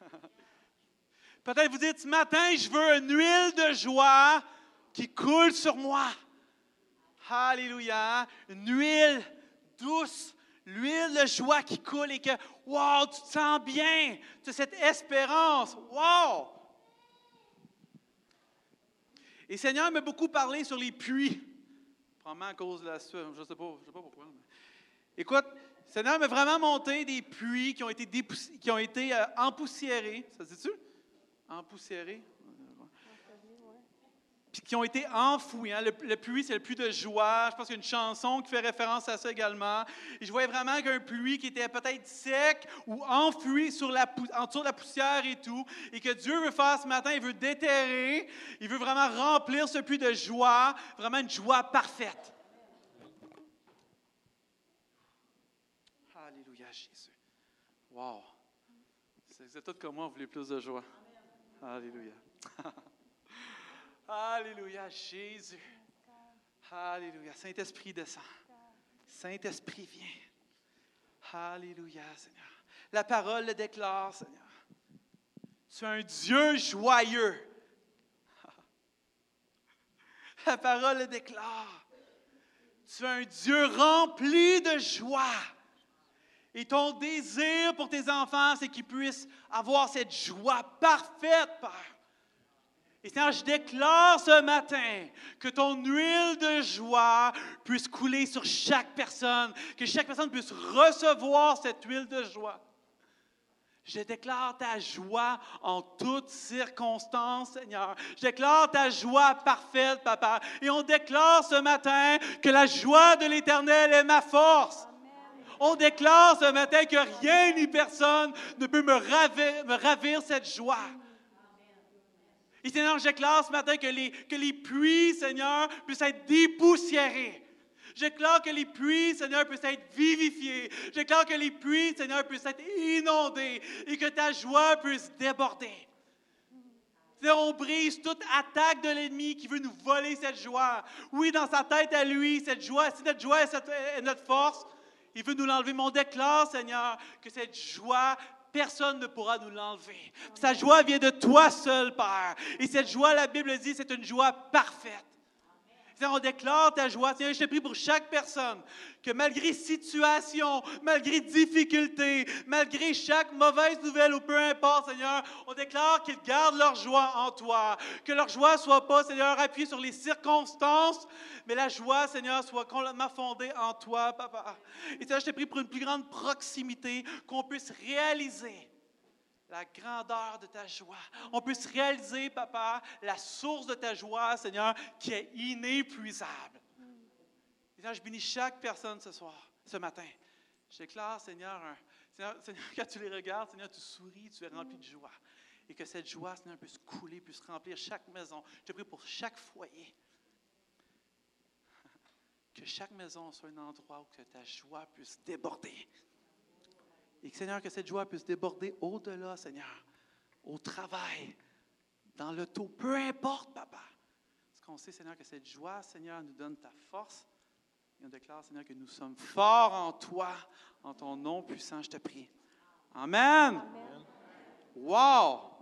*laughs* Peut-être vous dites, ce matin, je veux une huile de joie qui coule sur moi. Alléluia. Une huile douce, l'huile de joie qui coule et que, wow, tu te sens bien, tu as cette espérance. Wow! Et Seigneur m'a beaucoup parlé sur les puits. Probablement à cause de la je ne sais, pas, sais pas pourquoi. Écoute, Seigneur m'a vraiment monté des puits qui ont été, qui ont été euh, empoussiérés. Ça se dit-tu? Empoussiérés qui ont été enfouis. Hein. Le, puits, c'est le puits de joie. Je pense qu'il y a une chanson qui fait référence à ça également. Et je voyais vraiment qu'un puits qui était peut-être sec ou enfoui sur la, en dessous de la poussière et tout, et que Dieu veut faire ce matin, il veut déterrer, il veut vraiment remplir ce puits de joie, vraiment une joie parfaite. Alléluia, Jésus. Wow. C'est tout comme moi, vous voulez plus de joie. Alléluia. *laughs* Alléluia, Jésus. Alléluia. Saint-Esprit descend. Saint-Esprit vient. Alléluia, Seigneur. La parole le déclare, Seigneur. Tu es un Dieu joyeux. La parole le déclare. Tu es un Dieu rempli de joie. Et ton désir pour tes enfants, c'est qu'ils puissent avoir cette joie parfaite, Père. Et Seigneur, je déclare ce matin que ton huile de joie puisse couler sur chaque personne, que chaque personne puisse recevoir cette huile de joie. Je déclare ta joie en toutes circonstances, Seigneur. Je déclare ta joie parfaite, Papa. Et on déclare ce matin que la joie de l'Éternel est ma force. On déclare ce matin que rien ni personne ne peut me ravir, me ravir cette joie. Et Seigneur, j'éclare ce matin que les, que les puits, Seigneur, puissent être dépoussiérés. J'éclare que les puits, Seigneur, puissent être vivifiés. J'éclare que les puits, Seigneur, puissent être inondés et que ta joie puisse déborder. Seigneur, on brise toute attaque de l'ennemi qui veut nous voler cette joie. Oui, dans sa tête à lui, cette joie, si notre joie est, notre force, il veut nous l'enlever. Mais on déclare, Seigneur, que cette joie Personne ne pourra nous l'enlever. Sa joie vient de toi seul, Père. Et cette joie, la Bible dit, c'est une joie parfaite. Seigneur, on déclare ta joie. Seigneur, je te prie pour chaque personne que malgré situation, malgré difficulté, malgré chaque mauvaise nouvelle ou peu importe, Seigneur, on déclare qu'ils gardent leur joie en toi. Que leur joie soit pas, Seigneur, appuyée sur les circonstances, mais la joie, Seigneur, soit complètement fondée en toi, Papa. Et Seigneur, je te prie pour une plus grande proximité, qu'on puisse réaliser la grandeur de ta joie. On puisse réaliser, Papa, la source de ta joie, Seigneur, qui est inépuisable. Je bénis chaque personne ce soir, ce matin. Je déclare, Seigneur, Seigneur, Seigneur, *laughs* quand tu les regardes, Seigneur, tu souris, tu es rempli de joie. Et que cette joie, Seigneur, puisse couler, puisse remplir chaque maison. Je prie pour chaque foyer. *laughs* Que chaque maison soit un endroit où que ta joie puisse déborder. Et que, Seigneur, que cette joie puisse déborder au-delà, Seigneur, au travail, dans le taux, peu importe, Papa. Parce qu'on sait, Seigneur, que cette joie, Seigneur, nous donne ta force. Et on déclare, Seigneur, que nous sommes forts en toi, en ton nom puissant, je te prie. Amen. Amen. Wow!